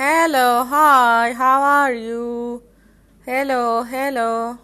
Hello, hi, how are you? Hello, hello.